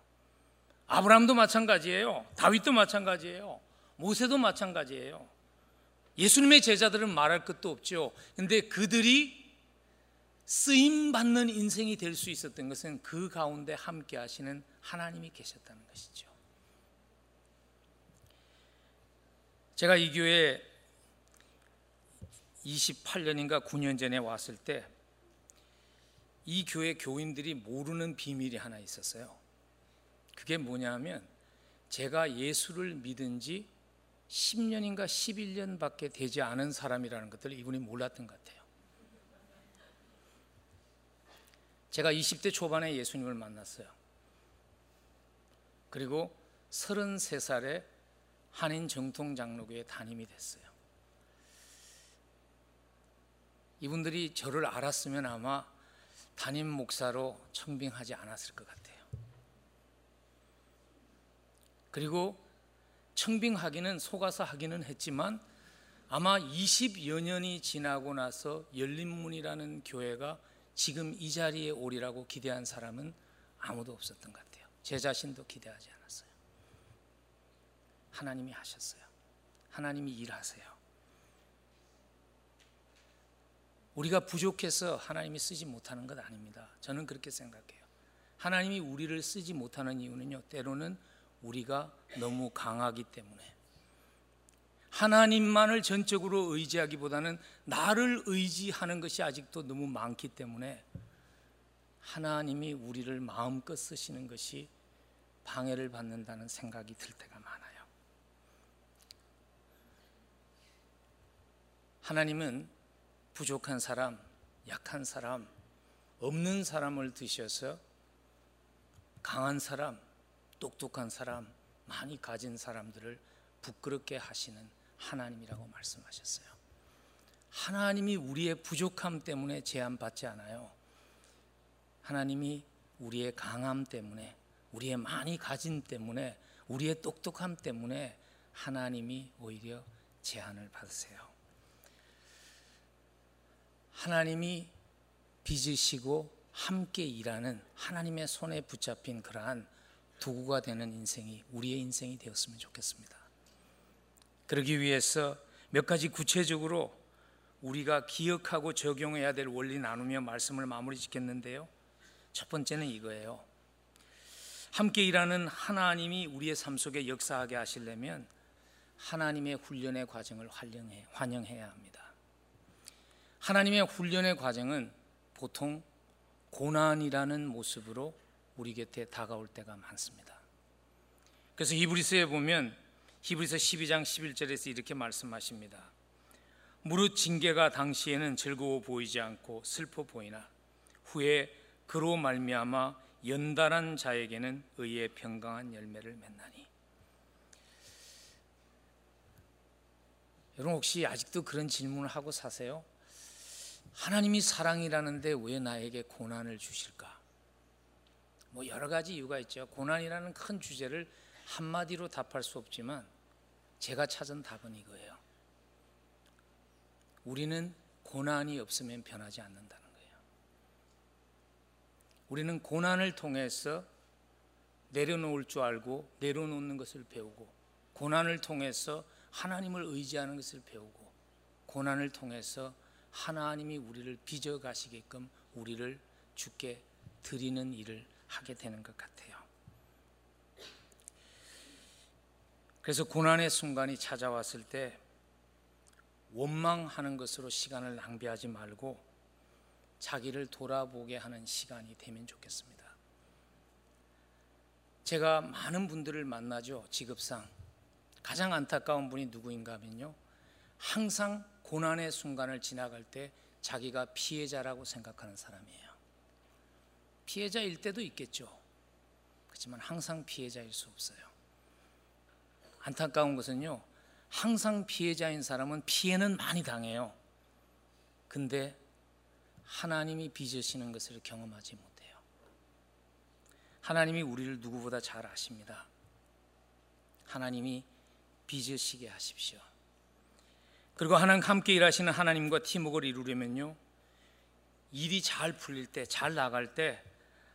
아브라함도 마찬가지예요. 다윗도 마찬가지예요. 모세도 마찬가지예요. 예수님의 제자들은 말할 것도 없죠. 근데 그들이 쓰임 받는 인생이 될 수 있었던 것은 그 가운데 함께 하시는 하나님이 계셨다는 것이죠. 제가 이 교회 28년인가 9년 전에 왔을 때 이 교회 교인들이 모르는 비밀이 하나 있었어요. 그게 뭐냐면 제가 예수를 믿은 지 10년인가 11년밖에 되지 않은 사람이라는 것들을 이분이 몰랐던 것 같아요. 제가 20대 초반에 예수님을 만났어요. 그리고 33살에 한인 정통 장로교회 담임이 됐어요. 이분들이 저를 알았으면 아마 담임 목사로 청빙하지 않았을 것 같아요. 그리고 청빙하기는 속아서 하기는 했지만 아마 20여 년이 지나고 나서 열린문이라는 교회가 지금 이 자리에 오리라고 기대한 사람은 아무도 없었던 것 같아요. 제 자신도 기대하지 않았어요. 하나님이 하셨어요. 하나님이 일하세요. 우리가 부족해서 하나님이 쓰지 못하는 것 아닙니다. 저는 그렇게 생각해요. 하나님이 우리를 쓰지 못하는 이유는요, 때로는 우리가 너무 강하기 때문에 하나님만을 전적으로 의지하기보다는 나를 의지하는 것이 아직도 너무 많기 때문에 하나님이 우리를 마음껏 쓰시는 것이 방해를 받는다는 생각이 들 때가 많아요. 하나님은 부족한 사람, 약한 사람, 없는 사람을 드셔서 강한 사람, 똑똑한 사람, 많이 가진 사람들을 부끄럽게 하시는 하나님이라고 말씀하셨어요. 하나님이 우리의 부족함 때문에 제한받지 않아요. 하나님이 우리의 강함 때문에, 우리의 많이 가진 때문에, 우리의 똑똑함 때문에 하나님이 오히려 제한을 받으세요. 하나님이 빚으시고 함께 일하는 하나님의 손에 붙잡힌 그러한 도구가 되는 인생이 우리의 인생이 되었으면 좋겠습니다. 그러기 위해서 몇 가지 구체적으로 우리가 기억하고 적용해야 될 원리 나누며 말씀을 마무리 짓겠는데요. 첫 번째는 이거예요. 함께 일하는 하나님이 우리의 삶 속에 역사하게 하시려면 하나님의 훈련의 과정을 환영해, 환영해야 합니다. 하나님의 훈련의 과정은 보통 고난이라는 모습으로 우리 곁에 다가올 때가 많습니다. 그래서 히브리서에 보면 히브리서 12장 11절에서 이렇게 말씀하십니다. 무릇 징계가 당시에는 즐거워 보이지 않고 슬퍼 보이나 후에 그로 말미암아 연단한 자에게는 의의 평강한 열매를 맺나니. 여러분 혹시 아직도 그런 질문을 하고 사세요? 하나님이 사랑이라는데 왜 나에게 고난을 주실까? 뭐 여러 가지 이유가 있죠. 고난이라는 큰 주제를 한마디로 답할 수 없지만 제가 찾은 답은 이거예요. 우리는 고난이 없으면 변하지 않는다는 거예요. 우리는 고난을 통해서 내려놓을 줄 알고 내려놓는 것을 배우고 고난을 통해서 하나님을 의지하는 것을 배우고 고난을 통해서 하나님이 우리를 빚어 가시게끔 우리를 주께 드리는 일을 하게 되는 것 같아요. 그래서 고난의 순간이 찾아왔을 때 원망하는 것으로 시간을 낭비하지 말고 자기를 돌아보게 하는 시간이 되면 좋겠습니다. 제가 많은 분들을 만나죠. 직업상. 가장 안타까운 분이 누구인가 하면요. 항상 고난의 순간을 지나갈 때 자기가 피해자라고 생각하는 사람이에요. 피해자일 때도 있겠죠. 그렇지만 항상 피해자일 수 없어요. 안타까운 것은요. 항상 피해자인 사람은 피해는 많이 당해요. 근데 하나님이 빚으시는 것을 경험하지 못해요. 하나님이 우리를 누구보다 잘 아십니다. 하나님이 빚으시게 하십시오. 그리고 하나님 함께 일하시는 하나님과 팀워크를 이루려면요. 일이 잘 풀릴 때, 잘 나갈 때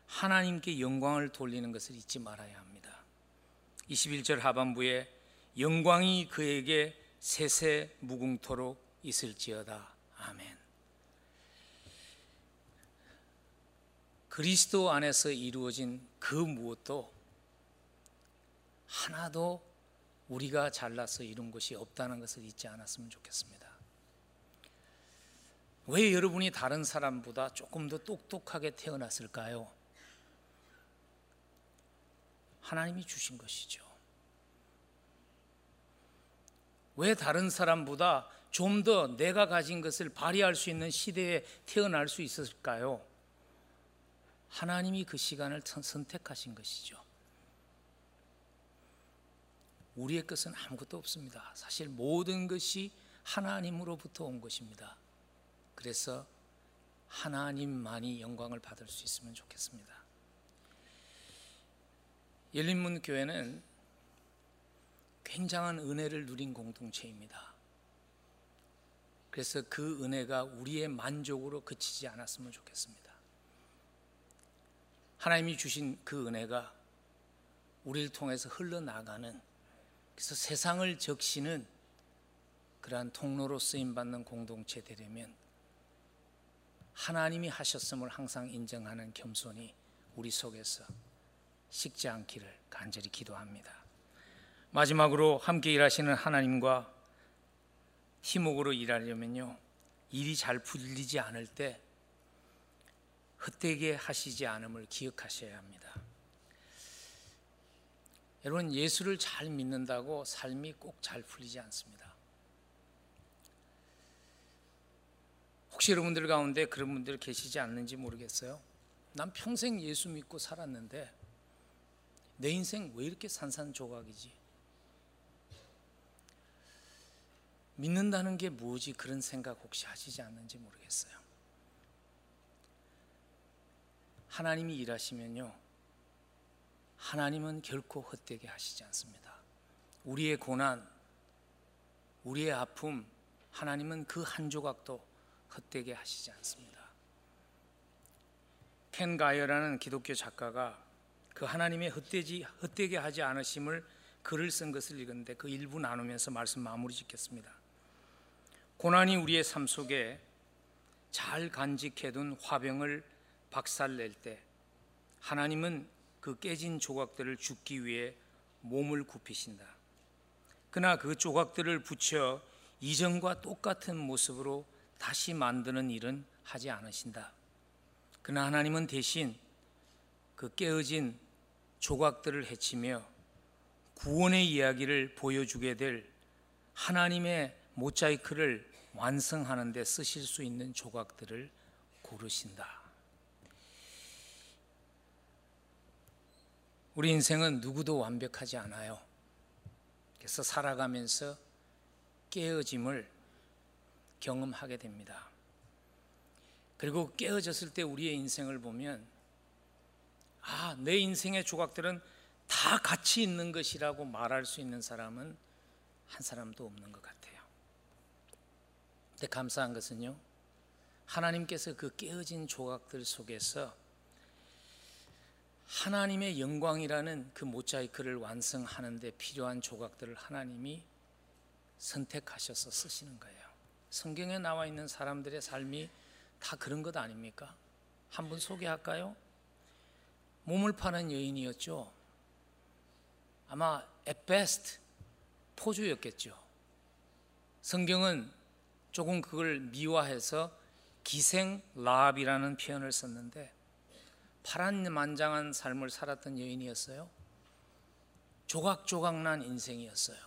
하나님께 영광을 돌리는 것을 잊지 말아야 합니다. 21절 하반부에 영광이 그에게 세세 무궁토록 있을지어다. 아멘. 그리스도 안에서 이루어진 그 무엇도 하나도 우리가 잘나서 이룬 것이 없다는 것을 잊지 않았으면 좋겠습니다. 왜 여러분이 다른 사람보다 조금 더 똑똑하게 태어났을까요? 하나님이 주신 것이죠. 왜 다른 사람보다 좀 더 내가 가진 것을 발휘할 수 있는 시대에 태어날 수 있었을까요? 하나님이 그 시간을 선택하신 것이죠. 우리의 것은 아무것도 없습니다. 사실 모든 것이 하나님으로부터 온 것입니다. 그래서 하나님만이 영광을 받을 수 있으면 좋겠습니다. 열린문 교회는 굉장한 은혜를 누린 공동체입니다. 그래서 그 은혜가 우리의 만족으로 그치지 않았으면 좋겠습니다. 하나님이 주신 그 은혜가 우리를 통해서 흘러나가는 그래서 세상을 적시는 그러한 통로로 쓰임 받는 공동체 되려면 하나님이 하셨음을 항상 인정하는 겸손이 우리 속에서 식지 않기를 간절히 기도합니다. 마지막으로 함께 일하시는 하나님과 팀웍으로 일하려면요. 일이 잘 풀리지 않을 때 헛되게 하시지 않음을 기억하셔야 합니다. 여러분 예수를 잘 믿는다고 삶이 꼭 잘 풀리지 않습니다. 혹시 여러분들 가운데 그런 분들 계시지 않는지 모르겠어요. 난 평생 예수 믿고 살았는데 내 인생 왜 이렇게 산산조각이지? 믿는다는 게 뭐지? 그런 생각 혹시 하시지 않는지 모르겠어요. 하나님이 일하시면요. 하나님은 결코 헛되게 하시지 않습니다. 우리의 고난, 우리의 아픔, 하나님은 그 한 조각도 헛되게 하시지 않습니다. 켄 가이어라는 기독교 작가가 그 하나님의 헛되지, 헛되게 하지 않으심을 글을 쓴 것을 읽었는데 그 일부 나누면서 말씀 마무리 짓겠습니다. 고난이 우리의 삶 속에 잘 간직해둔 화병을 박살낼 때 하나님은 그 깨진 조각들을 죽기 위해 몸을 굽히신다. 그러나 그 조각들을 붙여 이전과 똑같은 모습으로 다시 만드는 일은 하지 않으신다. 그러나 하나님은 대신 그 깨어진 조각들을 해치며 구원의 이야기를 보여주게 될 하나님의 모자이크를 완성하는 데 쓰실 수 있는 조각들을 고르신다. 우리 인생은 누구도 완벽하지 않아요. 그래서 살아가면서 깨어짐을 경험하게 됩니다. 그리고 깨어졌을 때 우리의 인생을 보면 아, 내 인생의 조각들은 다 같이 있는 것이라고 말할 수 있는 사람은 한 사람도 없는 것 같아요. 근데 감사한 것은요. 하나님께서 그 깨어진 조각들 속에서 하나님의 영광이라는 그 모자이크를 완성하는 데 필요한 조각들을 하나님이 선택하셔서 쓰시는 거예요. 성경에 나와 있는 사람들의 삶이 다 그런 것 아닙니까? 한번 소개할까요? 몸을 파는 여인이었죠. 아마 at best 포주였겠죠. 성경은 조금 그걸 미화해서 기생 라합이라는 표현을 썼는데 파란만장한 삶을 살았던 여인이었어요. 조각조각난 인생이었어요.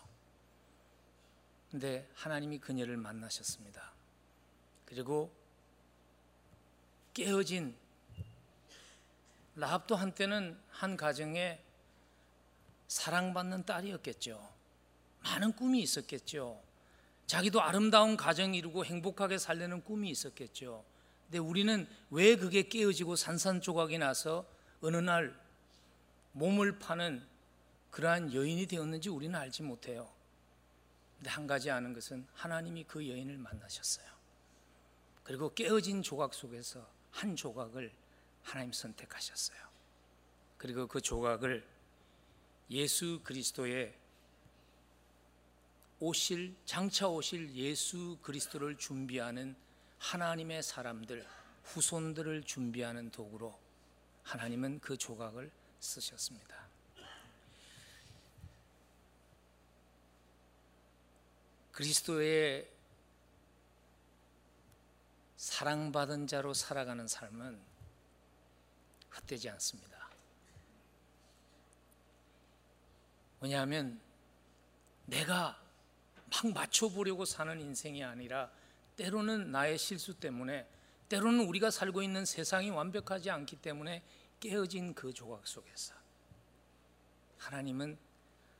근데 하나님이 그녀를 만나셨습니다. 그리고 깨어진 라합도 한때는 한 가정에 사랑받는 딸이었겠죠. 많은 꿈이 있었겠죠. 자기도 아름다운 가정 이루고 행복하게 살려는 꿈이 있었겠죠. 근데 우리는 왜 그게 깨어지고 산산조각이 나서 어느 날 몸을 파는 그러한 여인이 되었는지 우리는 알지 못해요. 근데 한 가지 아는 것은 하나님이 그 여인을 만나셨어요. 그리고 깨어진 조각 속에서 한 조각을 하나님 선택하셨어요. 그리고 그 조각을 예수 그리스도의 오실 장차 오실 예수 그리스도를 준비하는 하나님의 사람들 후손들을 준비하는 도구로 하나님은 그 조각을 쓰셨습니다. 그리스도의 사랑받은 자로 살아가는 삶은 헛되지 않습니다. 왜냐하면 내가 막 맞춰보려고 사는 인생이 아니라 때로는 나의 실수 때문에 때로는 우리가 살고 있는 세상이 완벽하지 않기 때문에 깨어진 그 조각 속에서 하나님은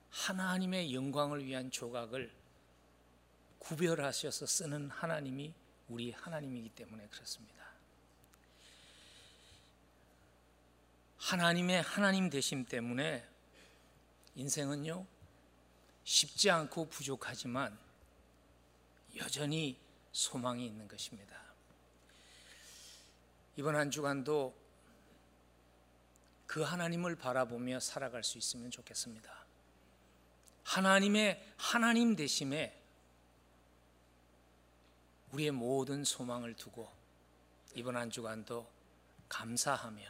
하나님의 영광을 위한 조각을 구별하셔서 쓰는 하나님이 우리 하나님이기 때문에 그렇습니다. 하나님의 하나님 되심 때문에 인생은요 쉽지 않고 부족하지만 여전히 소망이 있는 것입니다. 이번 한 주간도 그 하나님을 바라보며 살아갈 수 있으면 좋겠습니다. 하나님의 하나님 되심에 우리의 모든 소망을 두고 이번 한 주간도 감사하며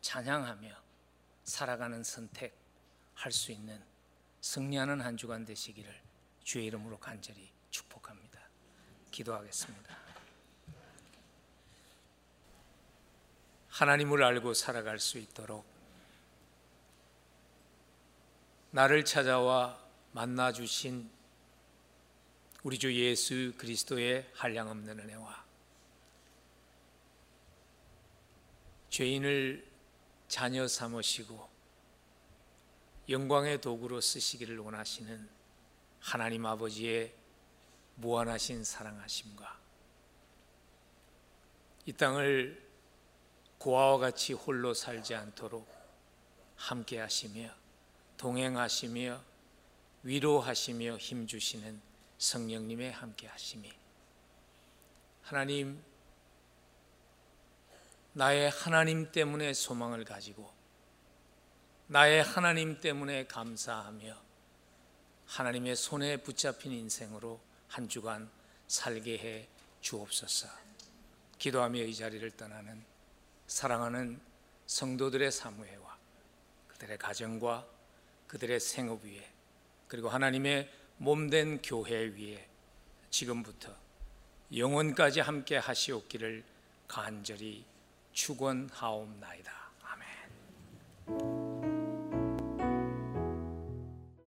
찬양하며 살아가는 선택 할 수 있는 승리하는 한 주간 되시기를 주의 이름으로 간절히 축복합니다. 기도하겠습니다. 하나님을 알고 살아갈 수 있도록 나를 찾아와 만나 주신 우리 주 예수 그리스도의 한량없는 은혜와 죄인을 자녀 삼으시고 영광의 도구로 쓰시기를 원하시는 하나님 아버지의 무한하신 사랑하심과 이 땅을 고아와 같이 홀로 살지 않도록 함께 하시며 동행하시며 위로하시며 힘 주시는 성령님의 함께 하심이 하나님 나의 하나님 때문에 소망을 가지고 나의 하나님 때문에 감사하며 하나님의 손에 붙잡힌 인생으로 한 주간 살게 해 주옵소서. 기도하며 이 자리를 떠나는 사랑하는 성도들의 사무회와 그들의 가정과 그들의 생업 위에 그리고 하나님의 몸된 교회 위에 지금부터 영원까지 함께 하시옵기를 간절히 축원하옵나이다.